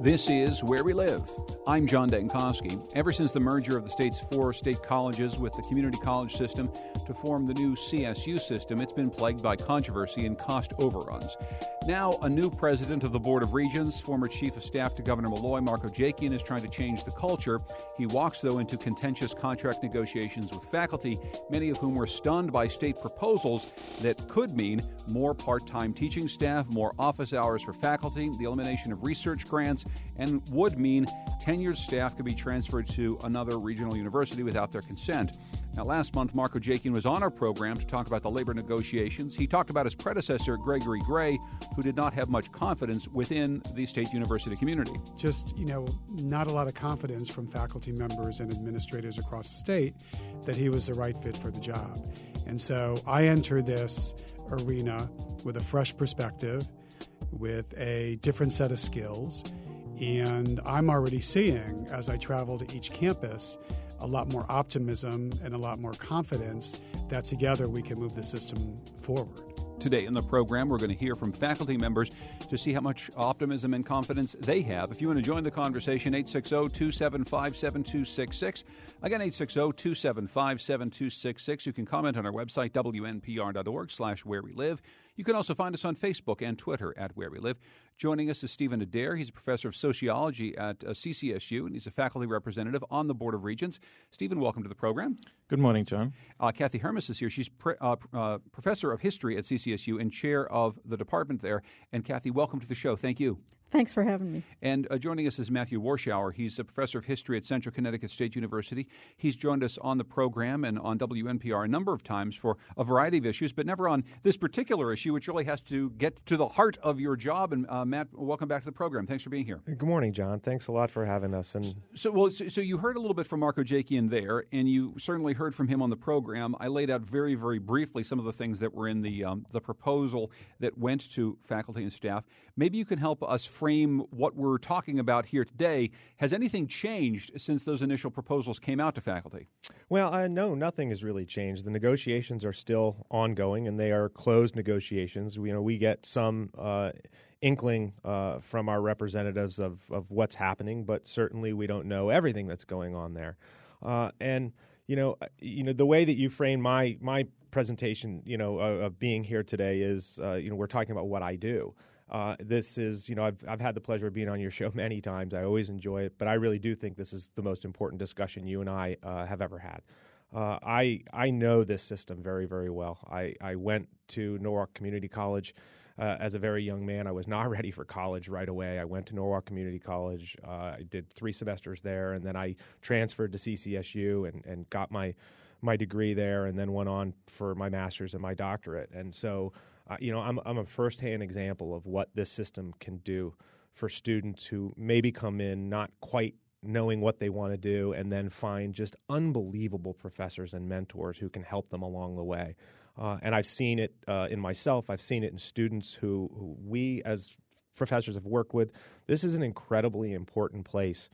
This is Where We Live. I'm John Dankosky. Ever since the merger of the state's four state colleges with the community college system to form the new CSU system, it's been plagued by controversy and cost overruns. Now, a new president of the Board of Regents, former chief of staff to Governor Malloy, Marco Ojakian, is trying to change the culture. He walks, though, into contentious contract negotiations with faculty, many of whom were stunned by state proposals that could mean more part time teaching staff, more office hours for faculty, the elimination of research grants, and would mean tenured staff could be transferred to another regional university without their consent. Now, last month, Marco Ojakian was on our program to talk about the labor negotiations. He talked about his predecessor, Gregory Gray, who did not have much confidence within the state university community. Just, you know, not a lot of confidence from faculty members and administrators across the state that he was the right fit for the job. And so I entered this arena with a fresh perspective, with a different set of skills. And I'm already seeing, as I travel to each campus, a lot more optimism and a lot more confidence that together we can move the system forward. Today in the program, we're going to hear from faculty members to see how much optimism and confidence they have. If you want to join the conversation, 860 275 7266. Again, 860 275 7266. You can comment on our website, wnpr.org slash where we live. You can also find us on Facebook and Twitter at Where We Live. Joining us is Stephen Adair. He's a professor of sociology at uh, CCSU, and he's a faculty representative on the Board of Regents. Stephen, welcome to the program. Good morning, John. Uh, Kathy Hermes is here. She's pre- uh, uh professor of history at CCSU and chair of the department there. And Kathy, welcome to the show. Thank you. Thanks for having me. And uh, joining us is Matthew Warshauer. He's a professor of history at Central Connecticut State University. He's joined us on the program and on WNPR a number of times for a variety of issues, but never on this particular issue, which really has to get to the heart of your job. And uh, Matt, welcome back to the program. Thanks for being here. Good morning, John. Thanks a lot for having us. And so, well, so, so you heard a little bit from Mark Ojakian there, and you certainly heard from him on the program. I laid out very, very briefly some of the things that were in the um, the proposal that went to faculty and staff. Maybe you can help us frame what we're talking about here today. Has anything changed since those initial proposals came out to faculty? Well, uh, no, nothing has really changed. The negotiations are still ongoing, and they are closed negotiations. We, you know, we get some uh, inkling uh, from our representatives of, of what's happening, but certainly we don't know everything that's going on there. Uh, and you know, uh, you know, the way that you frame my my presentation, you know, of being here today is, uh, you know, we're talking about what I do. Uh, this is, you know, I've, I've had the pleasure of being on your show many times. I always enjoy it, but I really do think this is the most important discussion you and I uh, have ever had. Uh, I I know this system very very well. I, I went to Norwalk Community College uh, as a very young man. I was not ready for college right away. I went to Norwalk Community College. Uh, I did three semesters there, and then I transferred to CCSU and, and got my my degree there, and then went on for my master's and my doctorate. And so uh, you know, I'm, I'm a firsthand example of what this system can do for students who maybe come in not quite knowing what they want to do and then find just unbelievable professors and mentors who can help them along the way. Uh, and I've seen it uh, in myself, I've seen it in students who, who we as professors have worked with. This is an incredibly important place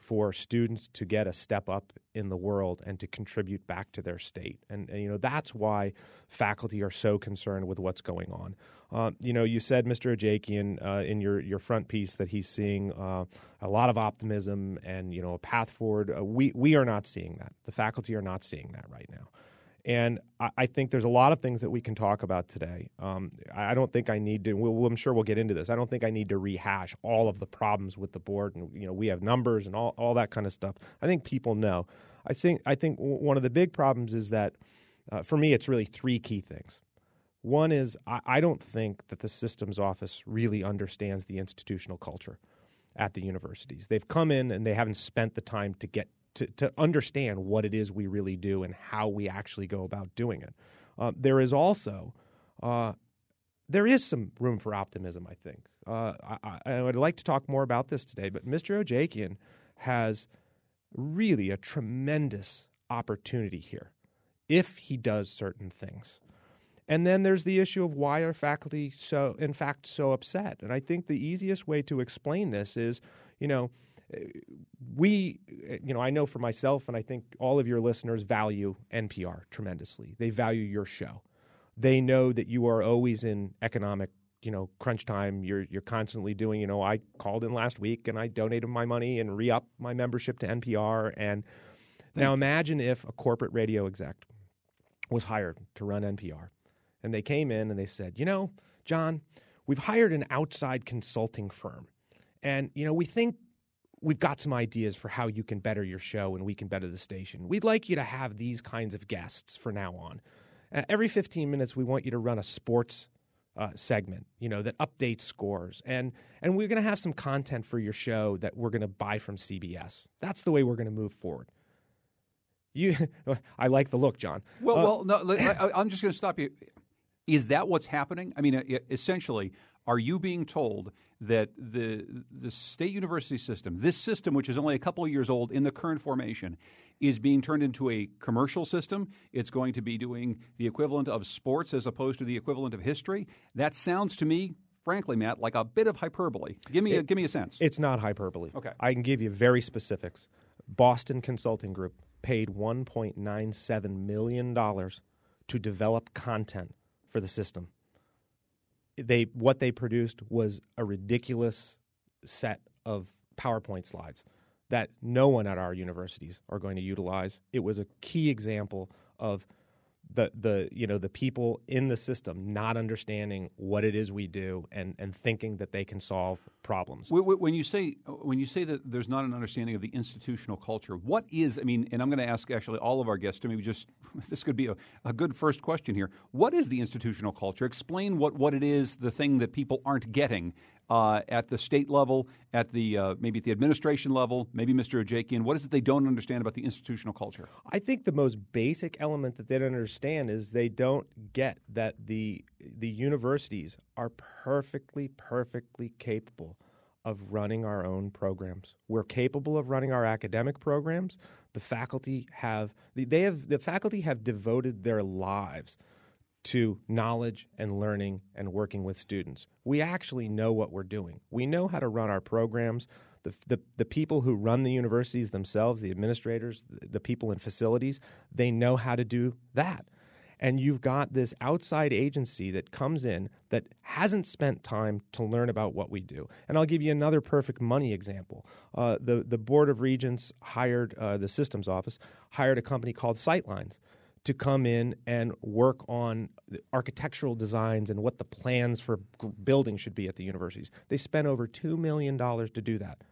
for students to get a step up in the world and to contribute back to their state. And, and you know that's why faculty are so concerned with what's going on. Uh, you know, you said, Mr. Ojakian, uh, in your, your front piece that he's seeing uh, a lot of optimism and you know a path forward. Uh, we we are not seeing that. The faculty are not seeing that right now. And I, think there's a lot of things that we can talk about today. Um, I don't think I need to. We'll, I'm sure we'll get into this. I don't think I need to rehash all of the problems with the board. And you know, we have numbers and all, all that kind of stuff. I think people know. I think I think one of the big problems is that uh, for me, it's really three key things. One is I, I don't think that the systems office really understands the institutional culture at the universities. They've come in and they haven't spent the time to get to, to understand what it is we really do and how we actually go about doing it. Uh, there is also uh, there is some room for optimism. I think uh, I, I, would like to talk more about this today, but Mr. Ojakian has really a tremendous opportunity here if he does certain things. And then there's the issue of why are faculty so, in fact, so upset? And I think the easiest way to explain this is, you know, we, you know, I know for myself, and I think all of your listeners value NPR tremendously. They value your show. They know that you are always in economic you know crunch time. You're you're constantly doing. You know, I called in last week and I donated my money and re up my membership to NPR. And now imagine if a corporate radio exec was hired to run NPR, and they came in and they said, you know, John, we've hired an outside consulting firm, and you know we think we've got some ideas for how you can better your show and we can better the station. We'd like you to have these kinds of guests for now on. Uh, every 15 minutes, we want you to run a sports uh, segment, you know, that updates scores, and and we're going to have some content for your show that we're going to buy from CBS. That's the way we're going to move forward. You, I like the look, John. Well, uh, well, no, I, I'm just going to stop you. Is that what's happening? I mean, essentially, are you being told that the the state university system, this system which is only a couple of years old in the current formation, is being turned into a commercial system? It's going to be doing the equivalent of sports as opposed to the equivalent of history. That sounds to me frankly, Matt, like a bit of hyperbole. Give me a, give me a sense. It's not hyperbole. Okay. I can give you very specifics. Boston Consulting Group paid $1.97 million to develop content for the system they what they produced was a ridiculous set of PowerPoint slides that no one at our universities are going to utilize. It was a key example of the the you know the people in the system not understanding what it is we do and and thinking that they can solve problems. When you say when you say that there's not an understanding of the institutional culture, what is? I mean, and I'm going to ask actually all of our guests to maybe just this could be a, a good first question here. What is the institutional culture? Explain what what it is, the thing that people aren't getting uh, at the state level, at the uh, maybe at the administration level, maybe Mr. Ojakian? What is it they don't understand about the institutional culture? I think the most basic element that they don't understand is they don't get that the the universities are perfectly, perfectly capable of running our own programs. We're capable of running our academic programs. The faculty have they have the faculty have devoted their lives to knowledge and learning and working with students. We actually know what we're doing. We know how to run our programs. The, the, the people who run the universities themselves, the administrators, the, the people in facilities, they know how to do that. And you've got this outside agency that comes in that hasn't spent time to learn about what we do. And I'll give you another perfect money example. Uh, the, the Board of Regents hired, uh, the systems office, hired a company called Sightlines to come in and work on architectural designs and what the plans for buildings should be at the universities. They spent over $2 million to do that.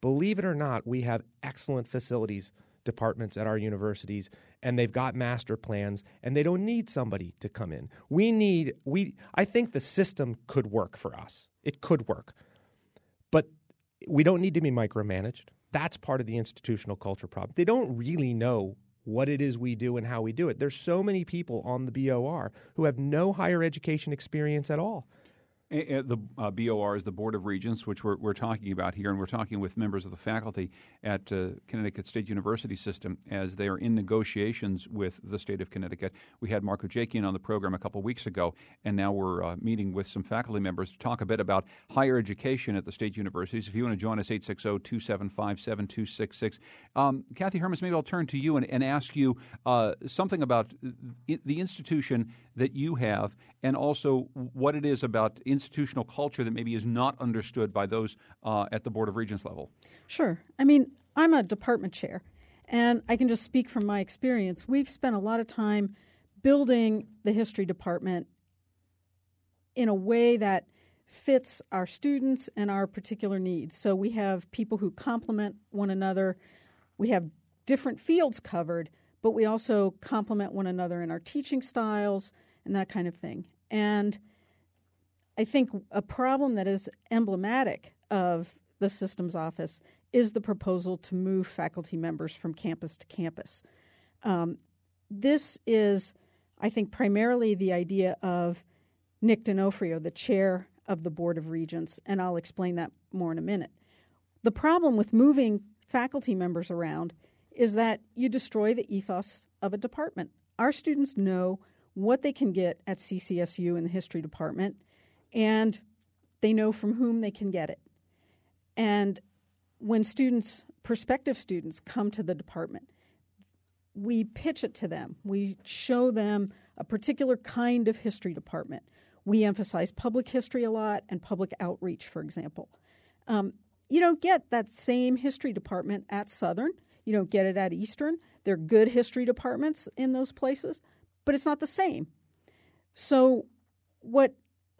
Believe it or not, we have excellent facilities departments at our universities and they've got master plans and they don't need somebody to come in. We need we I think the system could work for us. It could work. But we don't need to be micromanaged. That's part of the institutional culture problem. They don't really know what it is we do and how we do it. There's so many people on the BOR who have no higher education experience at all. The uh, BOR is the Board of Regents, which we're, we're talking about here, and we're talking with members of the faculty at uh, Connecticut State University System as they are in negotiations with the state of Connecticut. We had Marco Ojakian on the program a couple weeks ago, and now we're uh, meeting with some faculty members to talk a bit about higher education at the state universities. If you want to join us, 860 275 7266. Um, Kathy Hermes, maybe I'll turn to you and, and ask you uh, something about the institution that you have and also what it is about institutional culture that maybe is not understood by those uh, at the Board of Regents level. Sure. I mean, I'm a department chair, and I can just speak from my experience. We've spent a lot of time building the history department in a way that fits our students and our particular needs. So we have people who complement one another. We have different fields covered, but we also complement one another in our teaching styles and that kind of thing. And I think a problem that is emblematic of the systems office is the proposal to move faculty members from campus to campus. Um, this is, I think, primarily the idea of Nick D'Onofrio, the chair of the Board of Regents, and I'll explain that more in a minute. The problem with moving faculty members around is that you destroy the ethos of a department. Our students know what they can get at CCSU in the history department, and they know from whom they can get it. And when students, prospective students, come to the department, we pitch it to them. We show them a particular kind of history department. We emphasize public history a lot and public outreach, for example. Um, you don't get that same history department at Southern. You don't get it at Eastern. There are good history departments in those places, but it's not the same. So, what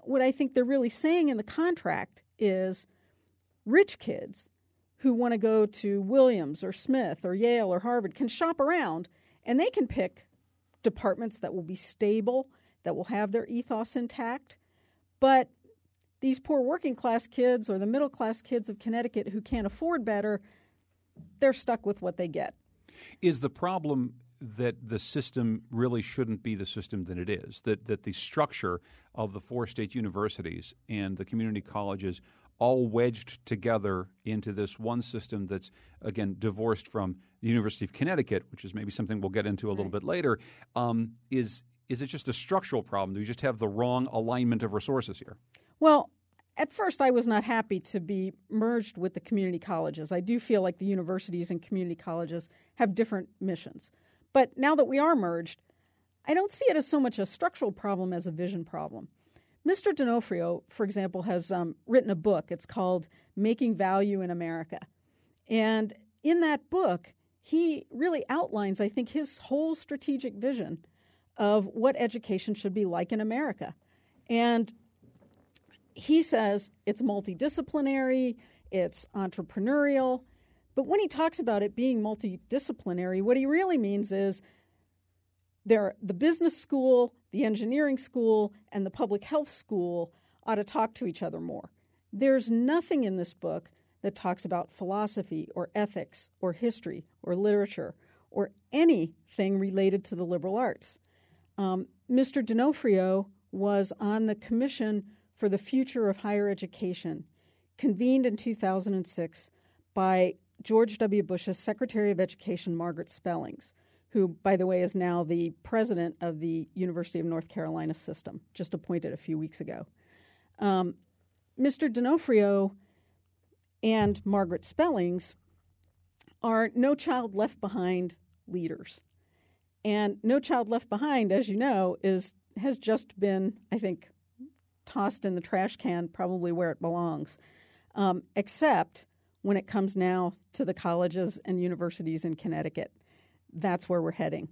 what I think they're really saying in the contract is rich kids who want to go to Williams or Smith or Yale or Harvard can shop around and they can pick departments that will be stable, that will have their ethos intact. But these poor working class kids or the middle class kids of Connecticut who can't afford better, they're stuck with what they get. Is the problem that the system really shouldn't be the system that it is? That that the structure of the four state universities and the community colleges all wedged together into this one system that's again divorced from the University of Connecticut, which is maybe something we'll get into a little bit later. Um, is is it just a structural problem? Do we just have the wrong alignment of resources here? Well, at first, I was not happy to be merged with the community colleges. I do feel like the universities and community colleges have different missions. But now that we are merged, I don't see it as so much a structural problem as a vision problem. Mr. D'Onofrio, for example, has um, written a book. It's called Making Value in America. And in that book, he really outlines, I think, his whole strategic vision of what education should be like in America. And he says it's multidisciplinary, it's entrepreneurial. But when he talks about it being multidisciplinary, what he really means is there, the business school, the engineering school, and the public health school ought to talk to each other more. There's nothing in this book that talks about philosophy or ethics or history or literature or anything related to the liberal arts. Um, Mr. D'Onofrio was on the Commission for the Future of Higher Education, convened in 2006 by George W. Bush's Secretary of Education, Margaret Spellings who, by the way, is now the president of the University of North Carolina system, just appointed a few weeks ago. Um, Mr. D'Onofrio and Margaret Spellings are No Child Left Behind leaders. And No Child Left Behind, as you know, is has just been, I think, tossed in the trash can, probably where it belongs, um, except when it comes now to the colleges and universities in Connecticut that's where we're heading.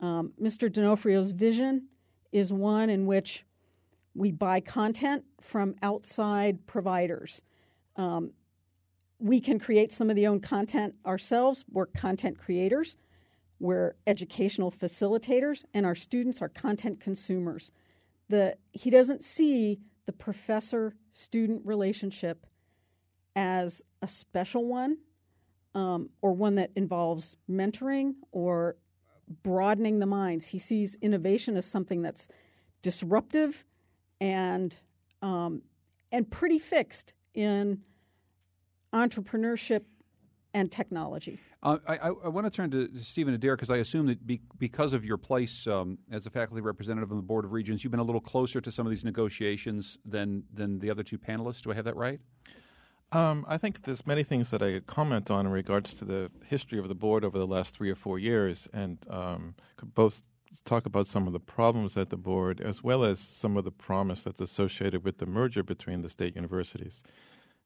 Um, Mr. D'Onofrio's vision is one in which we buy content from outside providers. Um, we can create some of the own content ourselves. We're content creators, we're educational facilitators, and our students are content consumers. The, he doesn't see the professor student relationship as a special one um, or one that involves mentoring or broadening the minds. He sees innovation as something that's disruptive and um, and pretty fixed in entrepreneurship and technology. Uh, I, I, want to turn to Stephen Adair because I assume that be, because of your place um, as a faculty representative on the Board of Regents, you've been a little closer to some of these negotiations than than the other two panelists. Do I have that right? Um, I think there's many things that I could comment on in regards to the history of the board over the last three or four years, and um, could both talk about some of the problems at the board as well as some of the promise that's associated with the merger between the state universities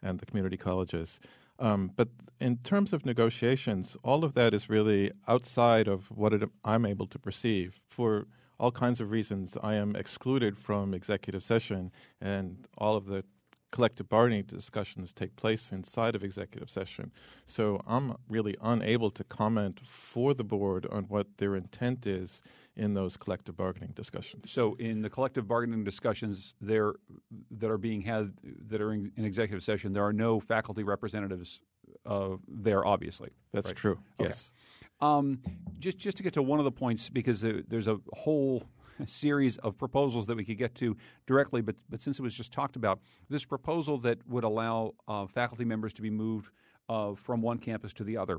and the community colleges. Um, but in terms of negotiations, all of that is really outside of what it, I'm able to perceive. For all kinds of reasons, I am excluded from executive session, and all of the collective bargaining discussions take place inside of executive session. So I'm really unable to comment for the board on what their intent is in those collective bargaining discussions. So in the collective bargaining discussions there that are being had that are in, in executive session, there are no faculty representatives uh, there. Obviously, that's right? true. Okay. Yes. Um, just just to get to one of the points because there's a whole series of proposals that we could get to directly, but, but since it was just talked about, this proposal that would allow uh, faculty members to be moved uh, from one campus to the other.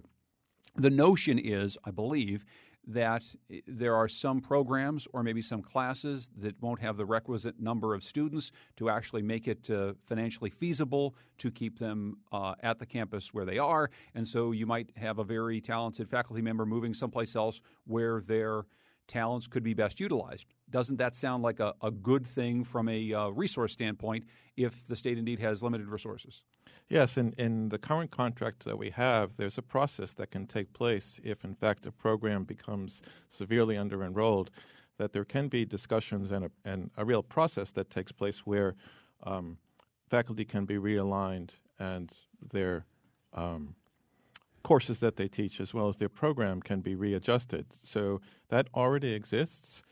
The notion is, I believe, that there are some programs or maybe some classes that won't have the requisite number of students to actually make it uh, financially feasible to keep them uh, at the campus where they are. And so you might have a very talented faculty member moving someplace else where their talents could be best utilized. Doesn't that sound like a, a good thing from a uh, resource standpoint if the state indeed has limited resources? Yes, in, in the current contract that we have, there's a process that can take place if, in fact, a program becomes severely under enrolled, that there can be discussions and a, and a real process that takes place where um, faculty can be realigned and their um, courses that they teach as well as their program can be readjusted. So that already exists.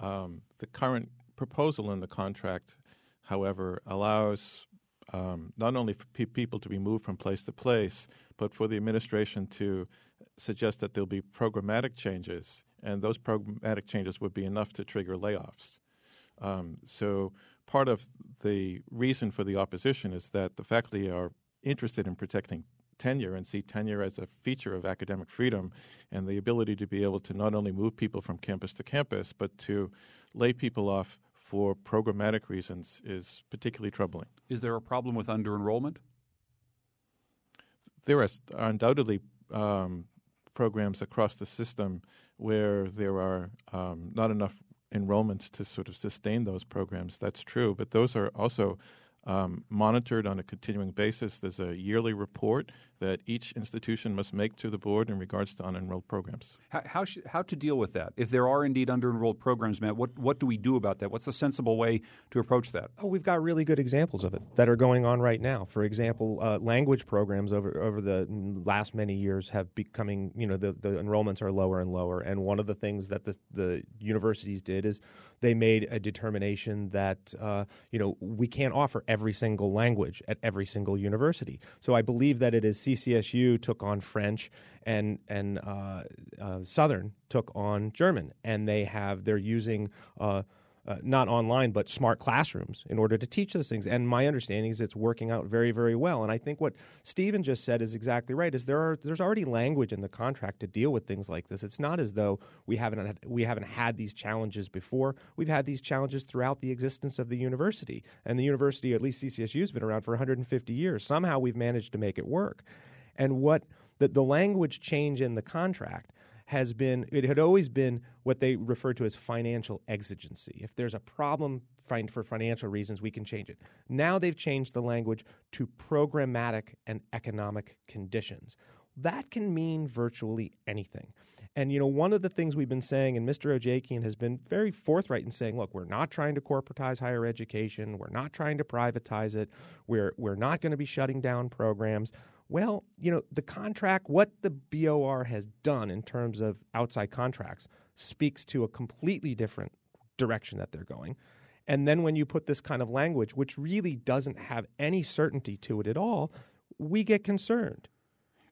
Um, the current proposal in the contract, however, allows um, not only for pe- people to be moved from place to place, but for the administration to suggest that there'll be programmatic changes, and those programmatic changes would be enough to trigger layoffs. Um, so part of the reason for the opposition is that the faculty are interested in protecting tenure and see tenure as a feature of academic freedom and the ability to be able to not only move people from campus to campus, but to lay people off for programmatic reasons is particularly troubling. Is there a problem with under enrollment? There are undoubtedly um, programs across the system where there are um, not enough enrollments to sort of sustain those programs. That's true, but those are also um, monitored on a continuing basis. There's a yearly report that each institution must make to the board in regards to unenrolled programs. How, how, how to deal with that? If there are indeed under-enrolled programs, Matt, what, what do we do about that? What's the sensible way to approach that? Oh, we've got really good examples of it that are going on right now. For example, uh, language programs over over the last many years have becoming, you know, the, the enrollments are lower and lower. And one of the things that the, the universities did is they made a determination that, uh, you know, we can't offer every single language at every single university. So I believe that it is CCSU took on French and and uh, uh, Southern took on German, and they have they're using. Uh, not online, but smart classrooms in order to teach those things. And my understanding is it's working out very, very well. And I think what Stephen just said is exactly right. Is there are there's already language in the contract to deal with things like this. It's not as though we haven't had, we haven't had these challenges before. We've had these challenges throughout the existence of the university, and the university, at least CCSU, has been around for 150 years. Somehow we've managed to make it work. And what the, the language change in the contract has been it had always been what they refer to as financial exigency. If there's a problem for financial reasons, we can change it. Now they've changed the language to programmatic and economic conditions. That can mean virtually anything. And you know, one of the things we've been saying, and Mr. Ojakian has been very forthright in saying, look, we're not trying to corporatize higher education, we're not trying to privatize it, we're we're not going to be shutting down programs. Well, you know, the contract, what the BOR has done in terms of outside contracts speaks to a completely different direction that they're going. And then when you put this kind of language, which really doesn't have any certainty to it at all, we get concerned.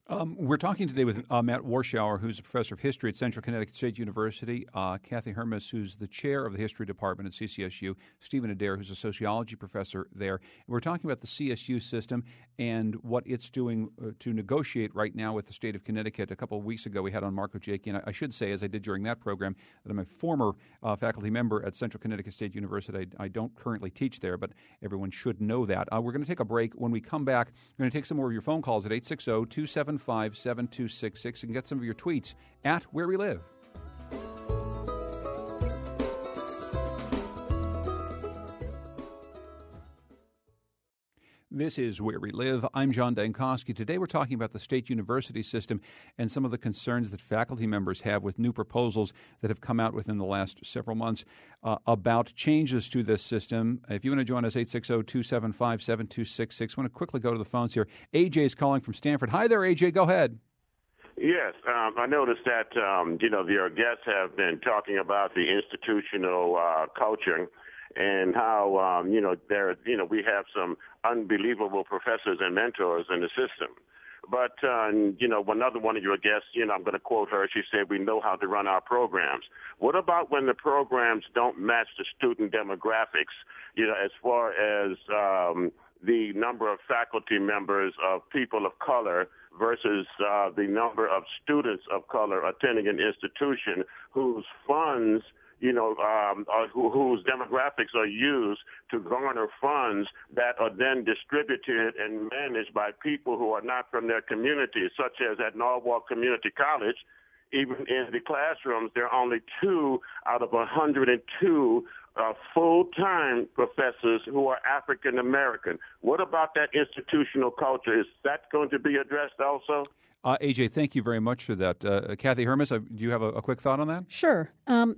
Um, we're talking today with uh, Matt Warshauer, who's a professor of history at Central Connecticut State University, uh, Kathy Hermes, who's the chair of the history department at CCSU, Stephen Adair, who's a sociology professor there. And we're talking about the CSU system and what it's doing uh, to negotiate right now with the state of Connecticut. A couple of weeks ago, we had on Marco Jakey, and I, I, should say, as I did during that program, that I'm a former uh, faculty member at Central Connecticut State University. I, I, don't currently teach there, but everyone should know that. Uh, we're going to take a break. When we come back, we're going to take some more of your phone calls at 860 275 875 7266 and get some of your tweets at Where We Live. This is Where We Live. I'm John Dankosky. Today we're talking about the state university system and some of the concerns that faculty members have with new proposals that have come out within the last several months uh, about changes to this system. If you want to join us, 860 275 7266. I want to quickly go to the phones here. AJ is calling from Stamford. Hi there, AJ. Go ahead. Yes, um, I noticed that um, you know your guests have been talking about the institutional uh, culture and how um, you know there you know we have some unbelievable professors and mentors in the system. But uh, you know, another one of your guests, you know, I'm going to quote her. She said, "We know how to run our programs." What about when the programs don't match the student demographics? You know, as far as um, the number of faculty members of people of color versus uh, the number of students of color attending an institution whose funds you know, um, uh, who, whose demographics are used to garner funds that are then distributed and managed by people who are not from their community, such as at Norwalk Community College. even in the classrooms, there are only two out of 102 uh, full-time professors who are African American. What about that institutional culture? Is that going to be addressed also? Uh, AJ, thank you very much for that. Uh, Kathy Hermes, uh, do you have a, a, quick thought on that? Sure. Um,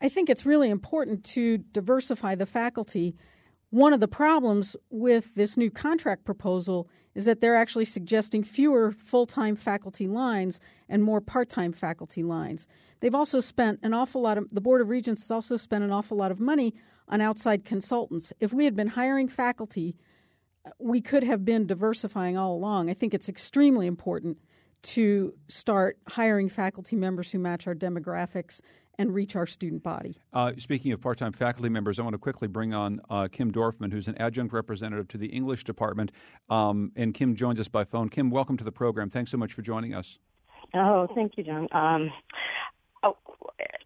I think it's really important to diversify the faculty. One of the problems with this new contract proposal is that they're actually suggesting fewer full time faculty lines and more part time faculty lines. They've also spent an awful lot of, the Board of Regents has also spent an awful lot of money on outside consultants. If we had been hiring faculty, we could have been diversifying all along. I think it's extremely important to start hiring faculty members who match our demographics and reach our student body. Uh, speaking of part time faculty members, I want to quickly bring on uh, Kim Dorfman, who's an adjunct representative to the English department. Um, and Kim joins us by phone. Kim, welcome to the program. Thanks so much for joining us. Oh, thank you, John. Um, oh,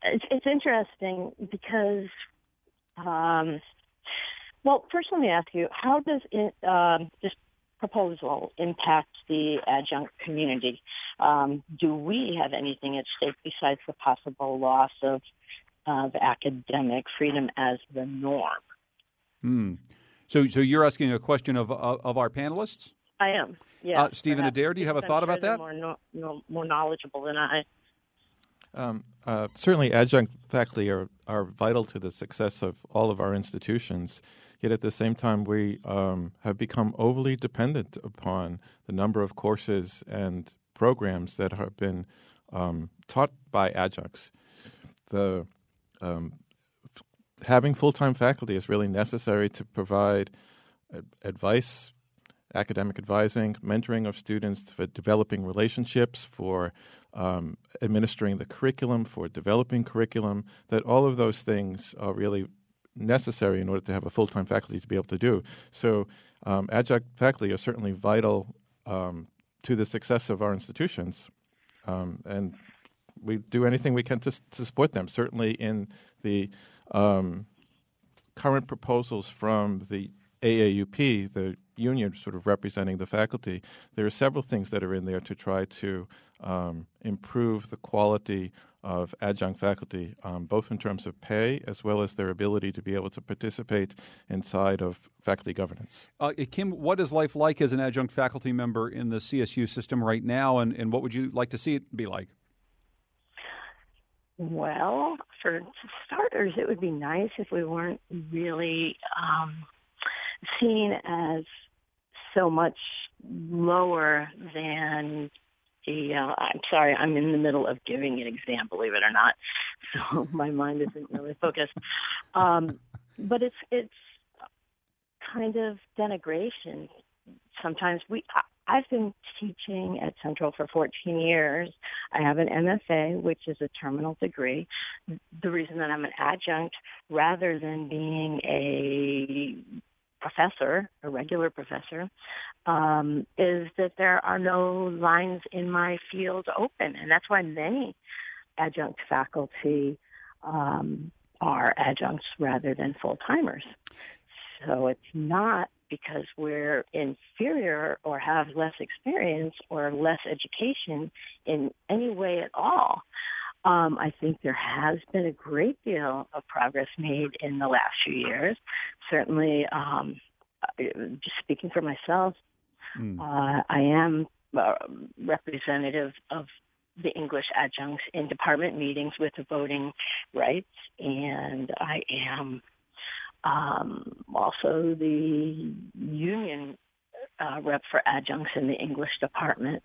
it's, it's, interesting because, um, well, first let me ask you, how does it, um, this proposal impact the adjunct community? Um, do we have anything at stake besides the possible loss of, of academic freedom as the norm? Hmm. So, so you're asking a question of of, of our panelists? I am. Yeah. Uh, Stephen Adair, do you have a thought about that? More, no, more knowledgeable than I. Um, uh, certainly, adjunct faculty are, are vital to the success of all of our institutions. Yet at the same time, we um, have become overly dependent upon the number of courses and programs that have been um, taught by adjuncts. The um, having full time faculty is really necessary to provide advice, academic advising, mentoring of students, for developing relationships, for um, administering the curriculum, for developing curriculum. That all of those things are really necessary in order to have a full time faculty to be able to do. So, um, adjunct faculty are certainly vital um, to the success of our institutions, um, and we do anything we can to, to support them. Certainly, in the um, current proposals from the AAUP, the union sort of representing the faculty, there are several things that are in there to try to um, improve the quality of adjunct faculty, um, both in terms of pay as well as their ability to be able to participate inside of faculty governance. Uh, Kim, what is life like as an adjunct faculty member in the CSU system right now, and, and what would you like to see it be like? Well, for starters, it would be nice if we weren't really um, seen as so much lower than the uh, I'm sorry, I'm in the middle of giving an exam, believe it or not, so my mind isn't really focused. Um, but it's it's kind of denigration. Sometimes we. I, I've been teaching at Central for 14 years. I have an MFA, which is a terminal degree. The reason that I'm an adjunct rather than being a professor, a regular professor, um, is that there are no lines in my field open, and that's why many adjunct faculty um, are adjuncts rather than full timers. So it's not because we're inferior or have less experience or less education in any way at all. Um, I think there has been a great deal of progress made in the last few years. Certainly, um, just speaking for myself, mm. uh, I am a representative of the English adjuncts in department meetings with the voting rights, and I am um, also the union uh, rep for adjuncts in the English department.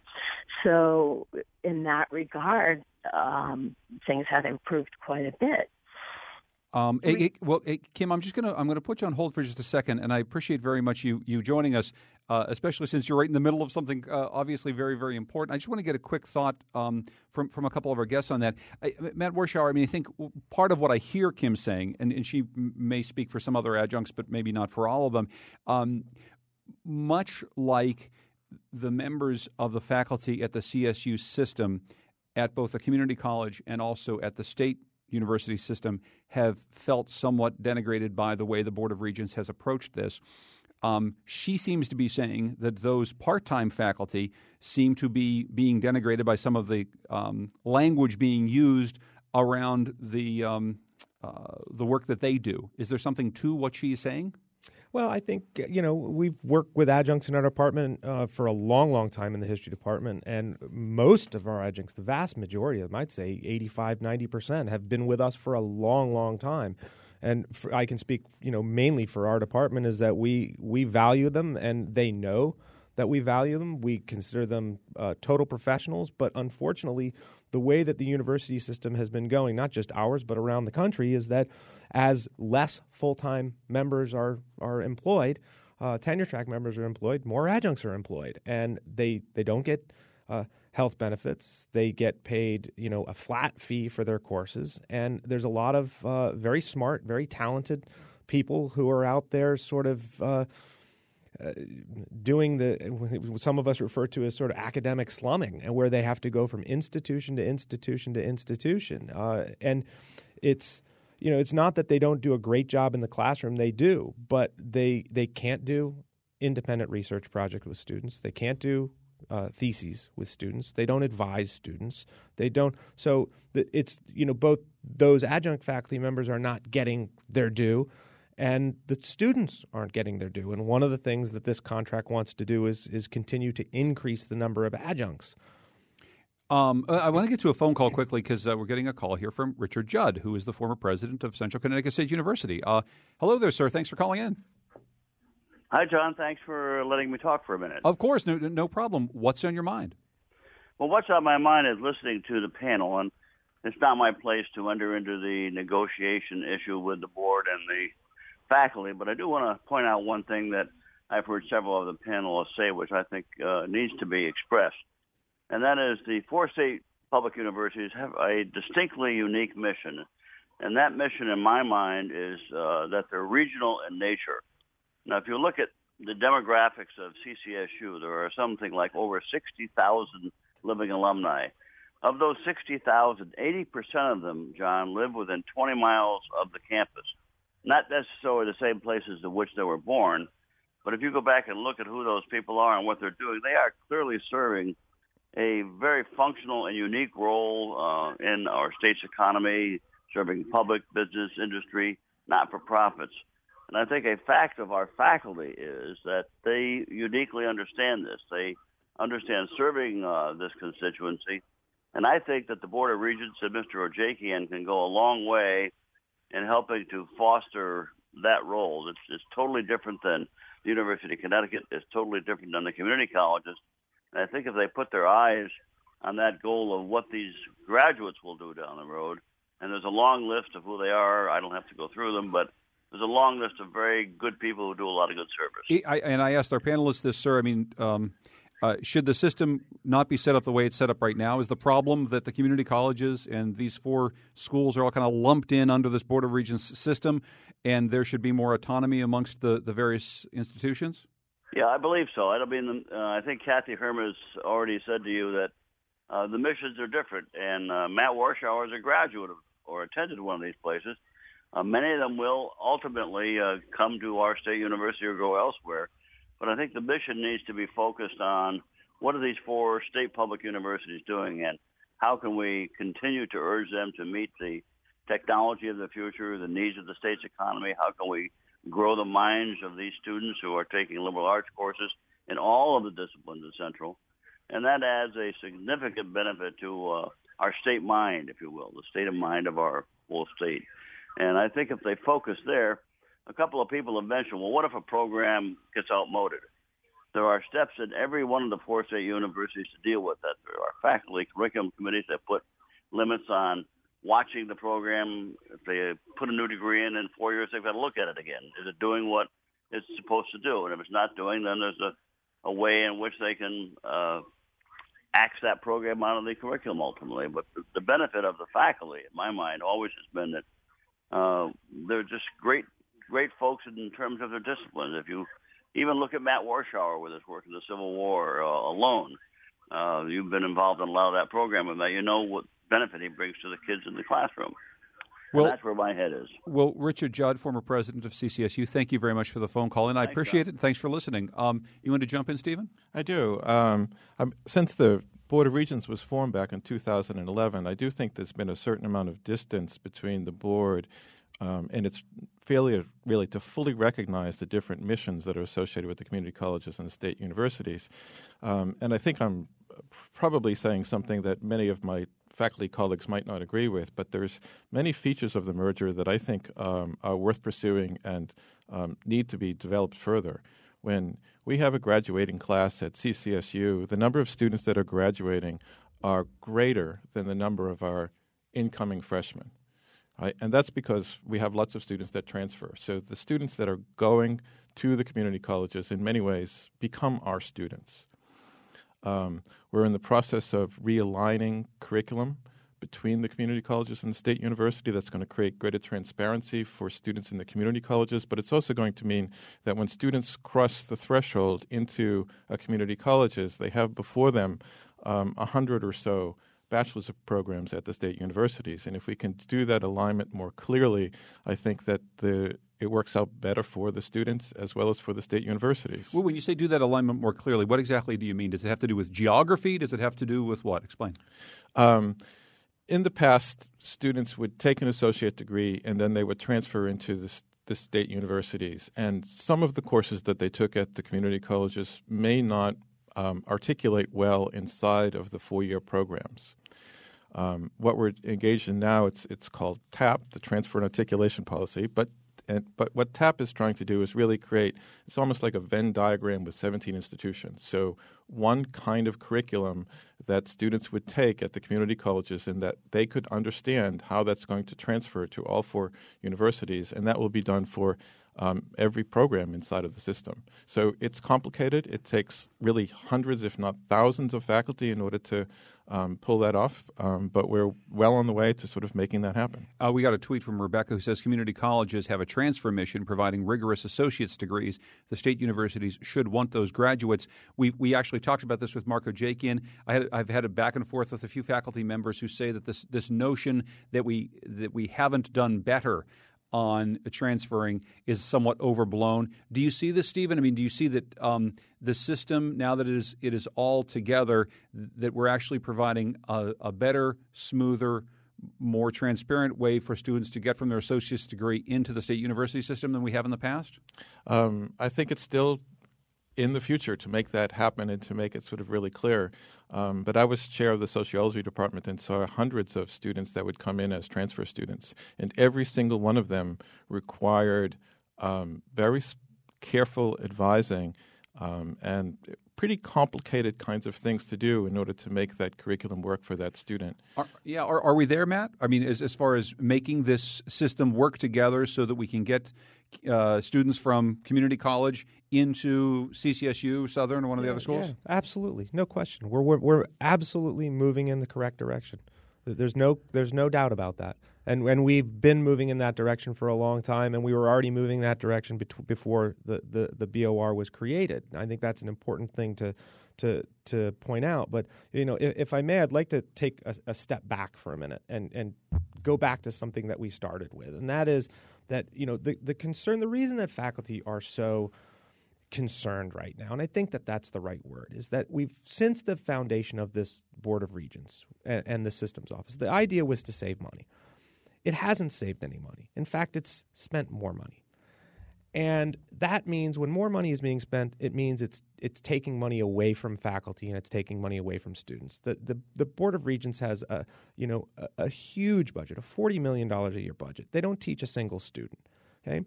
So, in that regard, um, things have improved quite a bit. Um, it, it, well, it, Kim, I'm just gonna I'm gonna put you on hold for just a second, and I appreciate very much you you joining us, uh, especially since you're right in the middle of something uh, obviously very very important. I just want to get a quick thought um, from from a couple of our guests on that. I, Matt Warshauer, I mean, I think part of what I hear Kim saying, and, and she may speak for some other adjuncts, but maybe not for all of them. Um, much like the members of the faculty at the CSU system at both the community college and also at the state university system have felt somewhat denigrated by the way the Board of Regents has approached this. Um, she seems to be saying that those part time faculty seem to be being denigrated by some of the um, language being used around the um, uh, the work that they do. Is there something to what she's saying? Well, I think you know we've worked with adjuncts in our department uh, for a long, long time in the history department, and most of our adjuncts, the vast majority them, I'd say 85, 90 percent, have been with us for a long, long time. And for, I can speak, you know, mainly for our department is that we we value them, and they know that we value them. We consider them uh, total professionals, but unfortunately, the way that the university system has been going, not just ours, but around the country, is that as less full time members are, are employed, uh, tenure track members are employed, more adjuncts are employed, and they, they don't get uh, health benefits. They get paid, you know, a flat fee for their courses, and there's a lot of uh, very smart, very talented people who are out there, sort of uh, uh, doing the some of us refer to as sort of academic slumming, and where they have to go from institution to institution to institution, uh, and it's you know it's not that they don't do a great job in the classroom; they do, but they they can't do independent research projects with students. They can't do uh, theses with students. They don't advise students. They don't. So the, it's you know both those adjunct faculty members are not getting their due and the students aren't getting their due. And one of the things that this contract wants to do is is continue to increase the number of adjuncts. Um, uh, I want to get to a phone call quickly because uh, we're getting a call here from Richard Judd, who is the former president of Central Connecticut State University. Uh, hello there, sir. Thanks for calling in. Hi, John. Thanks for letting me talk for a minute. Of course, no, no problem. What's on your mind? Well, what's on my mind is listening to the panel, and it's not my place to enter into the negotiation issue with the board and the faculty, but I do want to point out one thing that I've heard several of the panelists say, which I think uh, needs to be expressed, and that is the four state public universities have a distinctly unique mission, and that mission, in my mind, is uh, that they're regional in nature. Now, if you look at the demographics of CCSU, there are something like over 60,000 living alumni. Of those 60,000, 80% of them, John, live within 20 miles of the campus not necessarily the same places in which they were born, but if you go back and look at who those people are and what they're doing, they are clearly serving a very functional and unique role uh, in our state's economy, serving public, business, industry, not for profits. And I think a fact of our faculty is that they uniquely understand this. They understand serving uh, this constituency. And I think that the Board of Regents and Mr. Ojakian can go a long way in helping to foster that role. It's, it's totally different than the University of Connecticut. It's totally different than the community colleges. And I think if they put their eyes on that goal of what these graduates will do down the road, and there's a long list of who they are. I don't have to go through them, but there's a long list of very good people who do a lot of good service. And I asked our panelists this, sir. I mean, um, uh, should the system not be set up the way it's set up right now? Is the problem that the community colleges and these four schools are all kind of lumped in under this Board of Regents system, and there should be more autonomy amongst the, the various institutions? Yeah, I believe so. I mean, uh, I think Kathy Hermes already said to you that uh, the missions are different, and uh, Matt Warshauer is a graduate of, or attended one of these places. Uh, many of them will ultimately uh, come to our state university or go elsewhere. But I think the mission needs to be focused on what are these four state public universities doing and how can we continue to urge them to meet the technology of the future, the needs of the state's economy? How can we grow the minds of these students who are taking liberal arts courses in all of the disciplines of Central? And that adds a significant benefit to uh, our state mind, if you will, the state of mind of our whole state. And I think if they focus there, a couple of people have mentioned, well, what if a program gets outmoded? There are steps in every one of the four state universities to deal with that. There are faculty curriculum committees that put limits on watching the program. If they put a new degree in in four years, they've got to look at it again. Is it doing what it's supposed to do? And if it's not doing, then there's a, a way in which they can uh, axe that program out of the curriculum ultimately. But the, benefit of the faculty, in my mind, always has been that uh, they're just great great folks in terms of their disciplines. If you even look at Matt Warshauer with his work in the Civil War uh, alone, uh, you've been involved in a lot of that program with that. You know what benefit he brings to the kids in the classroom. Well, and that's where my head is. Well, Richard Judd, former president of CCSU, thank you very much for the phone call, and I appreciate John. it. Thanks for listening. Um, you want to jump in, Stephen? I do. Um, since the Board of Regents was formed back in 2011, I do think there's been a certain amount of distance between the board um, and its failure, really, to fully recognize the different missions that are associated with the community colleges and the state universities. Um, and I think I'm probably saying something that many of my faculty colleagues might not agree with, but there's many features of the merger that I think um, are worth pursuing and um, need to be developed further. When we have a graduating class at CCSU, the number of students that are graduating are greater than the number of our incoming freshmen. Right? And that's because we have lots of students that transfer. So the students that are going to the community colleges in many ways become our students. Um, we're in the process of realigning curriculum between the community colleges and the state university. That's going to create greater transparency for students in the community colleges, but it's also going to mean that when students cross the threshold into a community colleges, they have before them um, a um, hundred or so bachelor's programs at the state universities. And if we can do that alignment more clearly, I think that the it works out better for the students as well as for the state universities. Well, when you say do that alignment more clearly, what exactly do you mean? Does it have to do with geography? Does it have to do with what? Explain. Um, in the past, students would take an associate degree and then they would transfer into the, the state universities. And some of the courses that they took at the community colleges may not um, articulate well inside of the four year programs. Um, what we're engaged in now, it's, it's called TAP, the Transfer and Articulation Policy, but and, but what TAP is trying to do is really create it's almost like a Venn diagram with 17 institutions. So one kind of curriculum that students would take at the community colleges and that they could understand how that's going to transfer to all four universities, and that will be done for um, every program inside of the system. So it's complicated. It takes really hundreds, if not thousands, of faculty in order to um, pull that off. Um, but we're well on the way to sort of making that happen. Uh, we got a tweet from Rebecca who says community colleges have a transfer mission providing rigorous associate's degrees. The state universities should want those graduates. We, we actually talked about this with Mark Ojakian. I had, I've had a back and forth with a few faculty members who say that this, this notion that we, that we haven't done better on transferring is somewhat overblown. Do you see this, Stephen? I mean, do you see that um, the system now that it is it is all together that we're actually providing a, a better, smoother, more transparent way for students to get from their associate's degree into the state university system than we have in the past? Um, I think it's still in the future to make that happen and to make it sort of really clear. Um, but I was chair of the sociology department and saw hundreds of students that would come in as transfer students, and every single one of them required um, very careful advising um, and pretty complicated kinds of things to do in order to make that curriculum work for that student. Are, yeah, are, are we there, Matt? I mean, as, as far as making this system work together so that we can get uh, students from community college into CCSU, Southern, or one of the other schools? Yeah, absolutely, no question. We're, we're we're absolutely moving in the correct direction. There's no there's no doubt about that. And and we've been moving in that direction for a long time, and we were already moving that direction bet- before the, the the BOR was created. I think that's an important thing to to to point out. But you know, if, if I may, I'd like to take a, a, step back for a minute and and go back to something that we started with, and that is that you know the the concern, the reason that faculty are so concerned right now, and I think that that's the right word, is that we've since the foundation of this board of regents and, and the systems office, the idea was to save money. It hasn't saved any money. In fact, it's spent more money. And that means when more money is being spent, it means it's it's taking money away from faculty and it's taking money away from students. The the, the Board of Regents has a you know a, a huge budget, a forty million dollars a year budget. They don't teach a single student. Okay,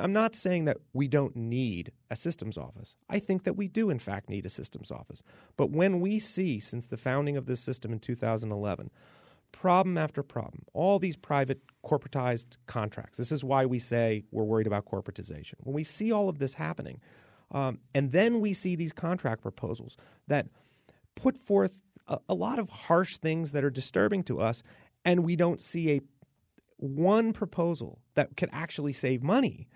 I'm not saying that we don't need a systems office. I think that we do, in fact, need a systems office. But when we see, since the founding of this system in 2011, problem after problem, all these private corporatized contracts. This is why we say we're worried about corporatization. When we see all of this happening, um, and then we see these contract proposals that put forth a, a lot of harsh things that are disturbing to us, and we don't see a one proposal that could actually save money,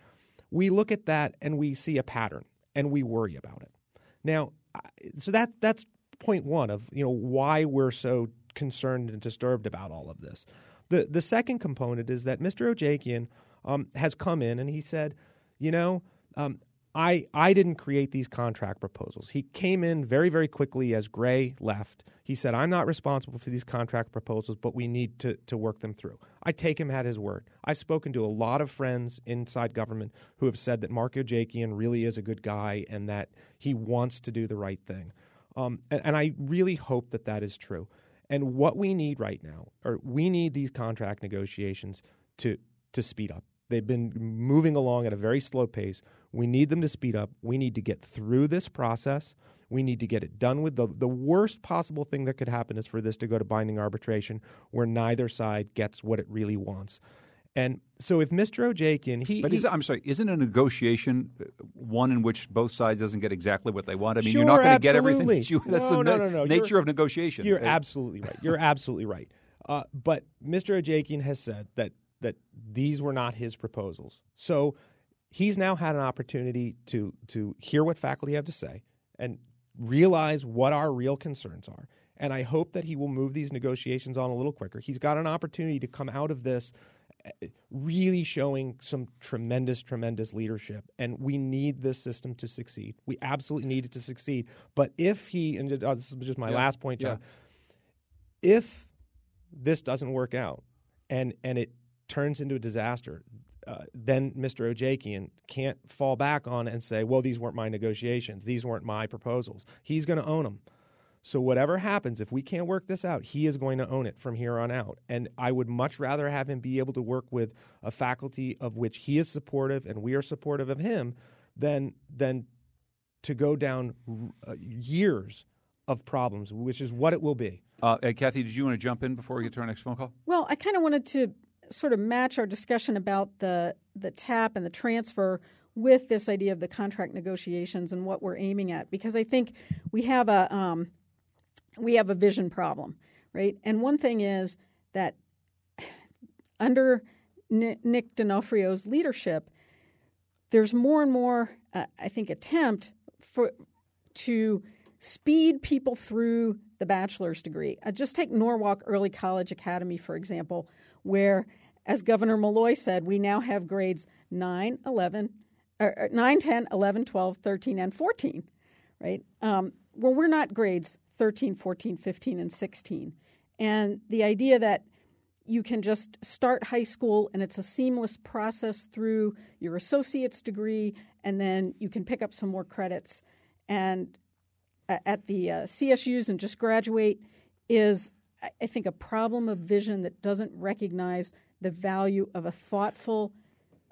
we look at that and we see a pattern and we worry about it. Now, so that that's point one of you know why we're so concerned and disturbed about all of this. The the second component is that Mr. Ojakian um, has come in and he said, you know, um, I I didn't create these contract proposals. He came in very very quickly as Gray left. He said, I'm not responsible for these contract proposals, but we need to to work them through. I take him at his word. I've spoken to a lot of friends inside government who have said that Mark Ojakian really is a good guy and that he wants to do the right thing. Um, and, and I really hope that that is true. And what we need right now, or we need these contract negotiations to to speed up. They've been moving along at a very slow pace. We need them to speed up. We need to get through this process. We need to get it done with the the worst possible thing that could happen is for this to go to binding arbitration where neither side gets what it really wants. And so if Mr. Ojakian, he, but he, I'm sorry, isn't a negotiation uh, one in which both sides doesn't get exactly what they want? I mean, sure, you're not going to get everything. That you, that's no, the no, no, no. nature you're, of negotiation. You're it, absolutely right. You're absolutely right. Uh, but Mr. Ojakian has said that that these were not his proposals. So he's now had an opportunity to to hear what faculty have to say and realize what our real concerns are. And I hope that he will move these negotiations on a little quicker. He's got an opportunity to come out of this eh, really showing some tremendous, tremendous leadership. And we need this system to succeed. We absolutely need it to succeed. But if he, and uh, this is just my yeah, last point, John, yeah. if this doesn't work out and, and it turns into a disaster, uh, then Mr. Ojakian can't fall back on and say, well, these weren't my negotiations. These weren't my proposals. He's going to own them. So, whatever happens, if we can't work this out, he is going to own it from here on out. And I would much rather have him be able to work with a faculty of which he is supportive and we are supportive of him than, than to go down uh, years of problems, which is what it will be. Uh, Kathy, did you want to jump in before we get to our next phone call? Well, I kind of wanted to sort of match our discussion about the the tap and the transfer with this idea of the contract negotiations and what we're aiming at because I think we have a um, we have a vision problem, right? And one thing is that under Nick Donofrio's leadership, there's more and more, uh, I think, attempt for to speed people through the bachelor's degree. Uh, just take Norwalk Early College Academy, for example, where as Governor Malloy said, we now have grades 9, 11, or 9, 10, 11, 12, 13, and 14, right? Um, well, we're not grades 13, 14, 15, and 16. And the idea that you can just start high school and it's a seamless process through your associate's degree, and then you can pick up some more credits and at the uh, CSUs and just graduate is, I think, a problem of vision that doesn't recognize the value of a thoughtful,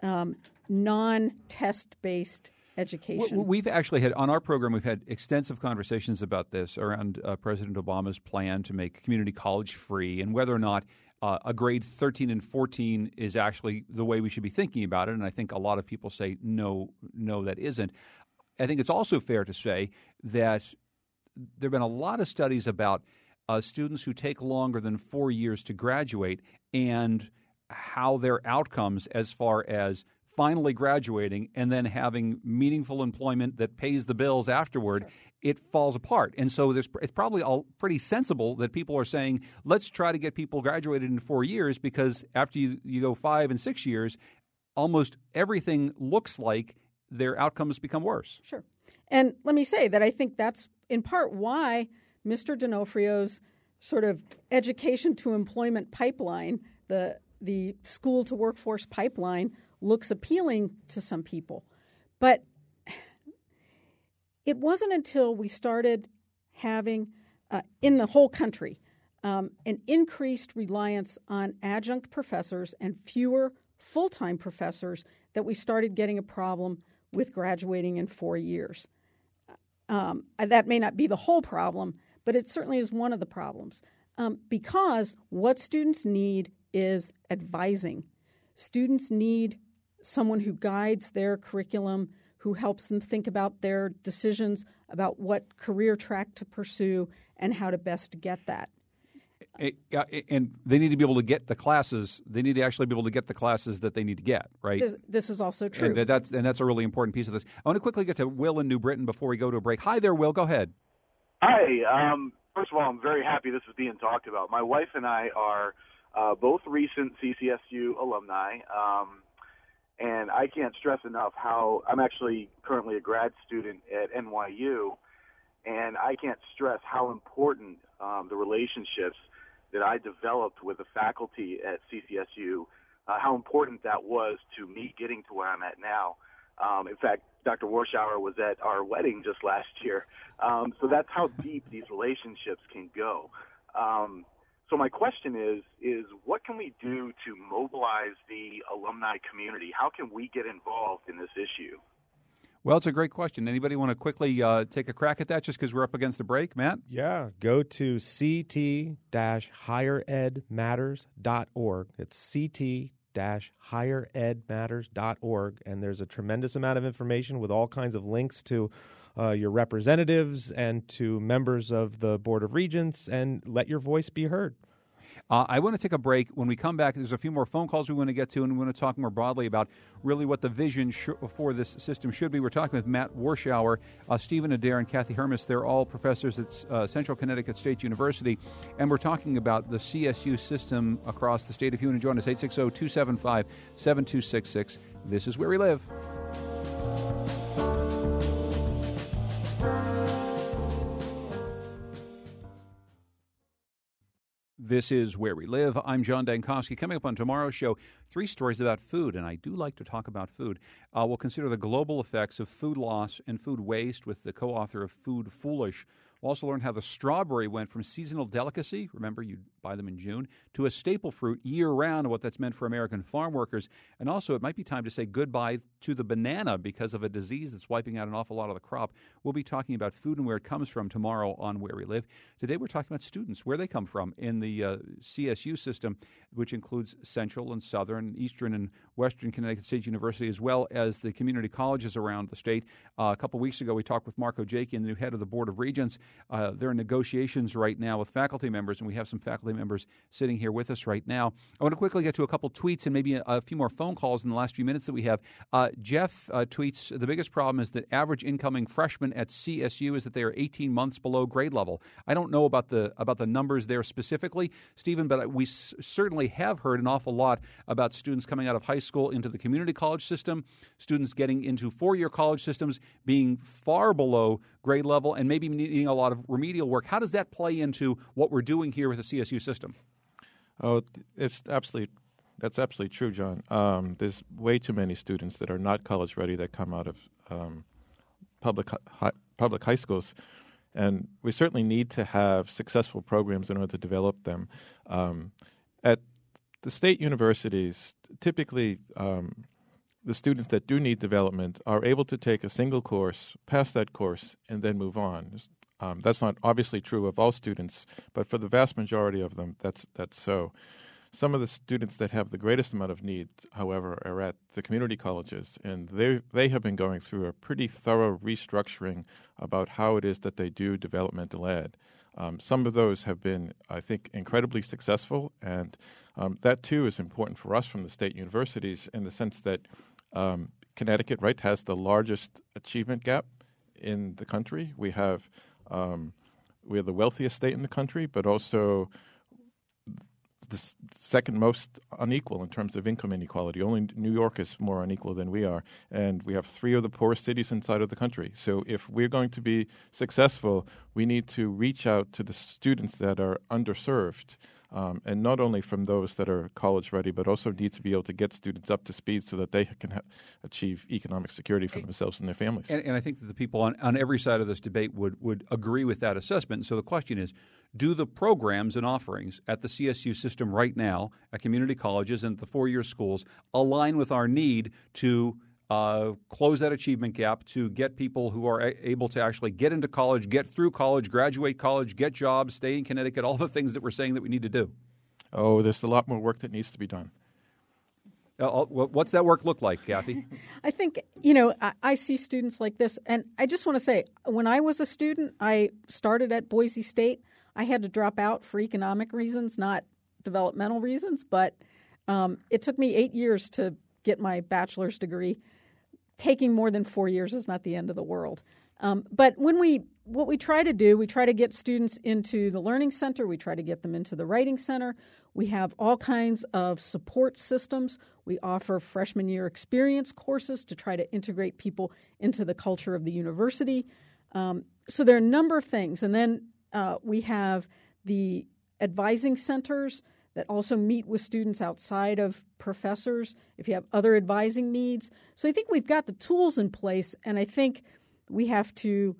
um, non test based education. We've actually had on our program, we've had extensive conversations about this around uh, President Obama's plan to make community college free and whether or not uh, a grade 13 and 14 is actually the way we should be thinking about it. And I think a lot of people say, no, no, that isn't. I think it's also fair to say that there have been a lot of studies about uh, students who take longer than four years to graduate and how their outcomes as far as finally graduating and then having meaningful employment that pays the bills afterward, sure. it falls apart. And so it's probably all pretty sensible that people are saying, let's try to get people graduated in four years because after you, you go five and six years, almost everything looks like their outcomes become worse. Sure. And let me say that I think that's in part why Mr. Donofrio's sort of education to employment pipeline, the the school to workforce pipeline looks appealing to some people. But it wasn't until we started having, uh, in the whole country, um, an increased reliance on adjunct professors and fewer full time professors that we started getting a problem with graduating in four years. Um, that may not be the whole problem, but it certainly is one of the problems. Um, because what students need is advising. Students need someone who guides their curriculum, who helps them think about their decisions about what career track to pursue and how to best get that. And they need to be able to get the classes. They need to actually be able to get the classes that they need to get, right? This, this is also true. And that's and that's a really important piece of this. I want to quickly get to Will in New Britain before we go to a break. Hi there, Will. Go ahead. Hi. Um, first of all, I'm very happy this is being talked about. My wife and I are uh, both recent CCSU alumni. Um, and I can't stress enough how I'm actually currently a grad student at NYU, and I can't stress how important um, the relationships that I developed with the faculty at CCSU, uh, how important that was to me getting to where I'm at now. Um, in fact, Dr. Warshauer was at our wedding just last year. Um, so that's how deep these relationships can go. Um, so my question is, is what can we do to mobilize the alumni community? How can we get involved in this issue? Well, it's a great question. Anybody want to quickly uh, take a crack at that just because we're up against the break, Matt? Yeah, go to ct-higheredmatters.org. It's ct higheredmatters.org and there's a tremendous amount of information with all kinds of links to uh, your representatives and to members of the Board of Regents and let your voice be heard. Uh, I want to take a break. When we come back, there's a few more phone calls we want to get to, and we want to talk more broadly about really what the vision sh- for this system should be. We're talking with Matt Warshauer, uh, Stephen Adair, and Kathy Hermes. They're all professors at uh, Central Connecticut State University, and we're talking about the CSU system across the state. If you want to join us, 860 275 7266. This is where we live. This is Where We Live. I'm John Dankosky. Coming up on tomorrow's show, three stories about food, and I do like to talk about food. Uh, we'll consider the global effects of food loss and food waste with the co author of Food Foolish. We'll also learn how the strawberry went from seasonal delicacy, remember you them in June, to a staple fruit year round what that's meant for American farm workers. And also, it might be time to say goodbye to the banana because of a disease that's wiping out an awful lot of the crop. We'll be talking about food and where it comes from tomorrow on Where We Live. Today, we're talking about students, where they come from in the uh, CSU system, which includes Central and Southern, Eastern and Western Connecticut State University, as well as the community colleges around the state. Uh, a couple weeks ago, we talked with Mark Ojakian, the new head of the Board of Regents. Uh, there are negotiations right now with faculty members, and we have some faculty members sitting here with us right now. I want to quickly get to a couple tweets and maybe a, a few more phone calls in the last few minutes that we have. Uh, Jeff uh, tweets The biggest problem is that average incoming freshmen at CSU is that they are 18 months below grade level. I don't know about the, about the numbers there specifically, Stephen, but we s- certainly have heard an awful lot about students coming out of high school into the community college system, students getting into four year college systems being far below grade level and maybe needing a lot of remedial work. How does that play into what we're doing here with the CSU system? Oh, it's absolutely that's absolutely true, John. Um, there's way too many students that are not college ready that come out of um, public hi, public high schools, and we certainly need to have successful programs in order to develop them. Um, at the state universities, typically um, the students that do need development are able to take a single course, pass that course, and then move on. Um, that's not obviously true of all students, but for the vast majority of them, that's that's so. Some of the students that have the greatest amount of need, however, are at the community colleges, and they they have been going through a pretty thorough restructuring about how it is that they do developmental ed. Um, some of those have been, I think, incredibly successful, and um, that too is important for us from the state universities in the sense that um, Connecticut, right, has the largest achievement gap in the country. We have um, we are the wealthiest state in the country, but also the second most unequal in terms of income inequality. Only New York is more unequal than we are, and we have three of the poorest cities inside of the country. So, if we're going to be successful, we need to reach out to the students that are underserved um, and not only from those that are college ready, but also need to be able to get students up to speed so that they can ha- achieve economic security for themselves and their families. And, and, I think that the people on, on every side of this debate would, would agree with that assessment. And so the question is do the programs and offerings at the CSU system right now, at community colleges and at the four year schools, align with our need to uh, close that achievement gap to get people who are a- able to actually get into college, get through college, graduate college, get jobs, stay in Connecticut, all the things that we're saying that we need to do? Oh, there's a lot more work that needs to be done. Uh, what's that work look like, Kathy? I think, you know, I, I, see students like this, and I just want to say when I was a student, I started at Boise State. I had to drop out for economic reasons, not developmental reasons, but um, it took me eight years to get my bachelor's degree taking more than four years is not the end of the world. Um, but when we what we try to do, we try to get students into the learning center, we try to get them into the writing center. We have all kinds of support systems. We offer freshman year experience courses to try to integrate people into the culture of the university. Um, so there are a number of things. And then uh, we have the advising centers that also meet with students outside of professors if you have other advising needs. So I think we've got the tools in place, and I think we have to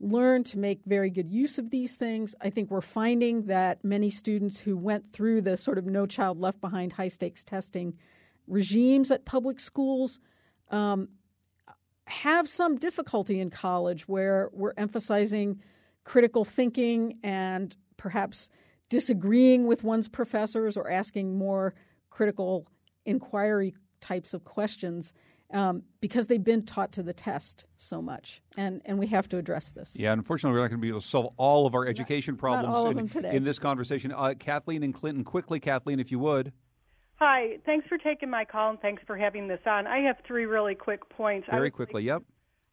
learn to make very good use of these things. I think we're finding that many students who went through the sort of no child left behind high stakes testing regimes at public schools um, have some difficulty in college where we're emphasizing critical thinking and perhaps disagreeing with one's professors or asking more critical inquiry types of questions um, because they've been taught to the test so much, and and we have to address this. Yeah, unfortunately, we're not going to be able to solve all of our education not, problems not all in, of them today. in this conversation. Uh, Kathleen and Clinton, quickly, Kathleen, if you would. Hi, thanks for taking my call and thanks for having this on. I have three really quick points. Very quickly, yep.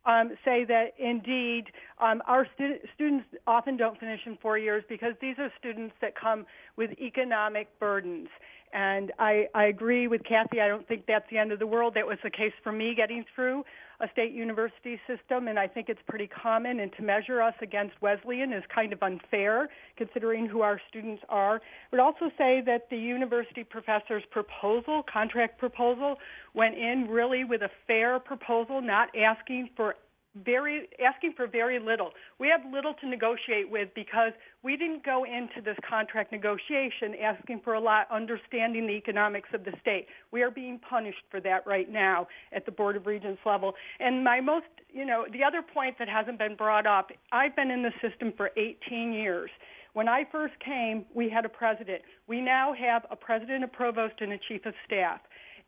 Um, say that indeed um, our stu- students often don't finish in four years because these are students that come with economic burdens. And I, I agree with Kathy. I don't think that's the end of the world. That was the case for me getting through a state university system, and I think it's pretty common. And to measure us against Wesleyan is kind of unfair, considering who our students are. I would also say that the university professor's proposal, contract proposal, went in really with a fair proposal, not asking for very asking for very little. We have little to negotiate with because we didn't go into this contract negotiation asking for a lot, understanding the economics of the state. We are being punished for that right now at the Board of Regents level. And my most, you know, the other point that hasn't been brought up, I've been in the system for 18 years. When I first came, we had a president. We now have a president, a provost, and a chief of staff.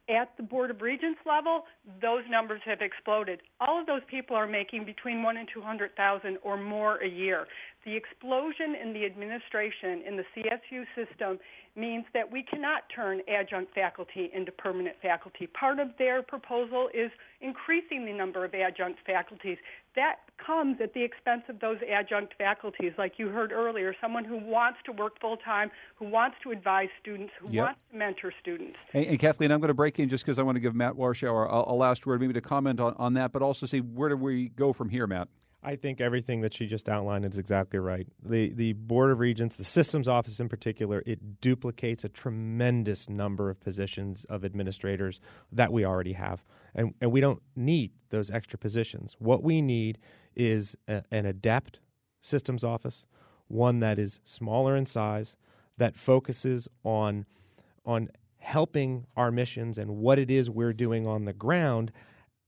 At the Board of Regents level, those numbers have exploded. All of those people are making between one and two hundred thousand or more a year. The explosion in the administration in the CSU system means that we cannot turn adjunct faculty into permanent faculty. Part of their proposal is increasing the number of adjunct faculties. That comes at the expense of those adjunct faculties, like you heard earlier, someone who wants to work full time, who wants to advise students, who Yep. wants to mentor students. And, and Kathleen, I'm going to break in just because I want to give Matt Warshauer a, a last word, maybe to comment on, on that, but also see where do we go from here, Matt? I think everything that she just outlined is exactly right. The the Board of Regents, the systems office in particular, it duplicates a tremendous number of positions of administrators that we already have. And and we don't need those extra positions. What we need is a, an adept systems office, one that is smaller in size, that focuses on on helping our missions and what it is we're doing on the ground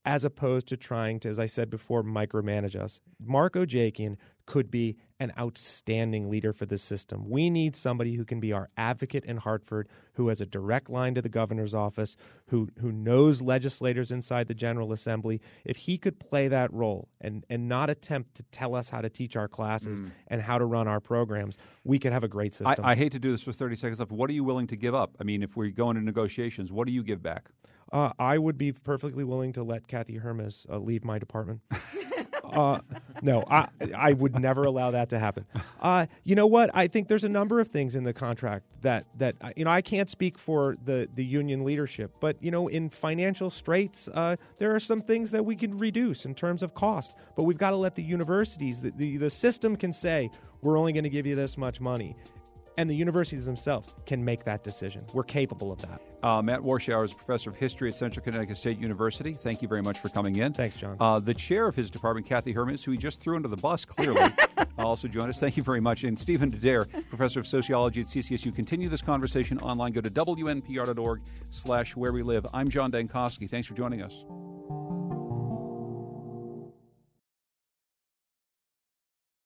as opposed to trying to, as I said before, micromanage us. Mark Ojakian could be an outstanding leader for this system. We need somebody who can be our advocate in Hartford, who has a direct line to the governor's office, who who knows legislators inside the General Assembly. If he could play that role and, and not attempt to tell us how to teach our classes mm. and how to run our programs, we could have a great system. I hate to do this for 30 seconds left. What are you willing to give up? I mean, if we go into negotiations, what do you give back? Uh, I would be perfectly willing to let Kathy Hermes uh, leave my department. uh, no, I I would never allow that to happen. Uh, you know what? I think there's a number of things in the contract that that uh, you know I can't speak for the the union leadership, but you know in financial straits, uh, there are some things that we can reduce in terms of cost. But we've got to let the universities, the the, the system can say we're only going to give you this much money. And the universities themselves can make that decision. We're capable of that. Uh, Matt Warshauer is professor of history at Central Connecticut State University. Thank you very much for coming in. Thanks, John. Uh, the chair of his department, Kathy Hermes, who he just threw under the bus, clearly, also joined us. Thank you very much. And Stephen Adair, professor of sociology at CCSU. Continue this conversation online. Go to wnpr.org slash where we live. I'm John Dankosky. Thanks for joining us.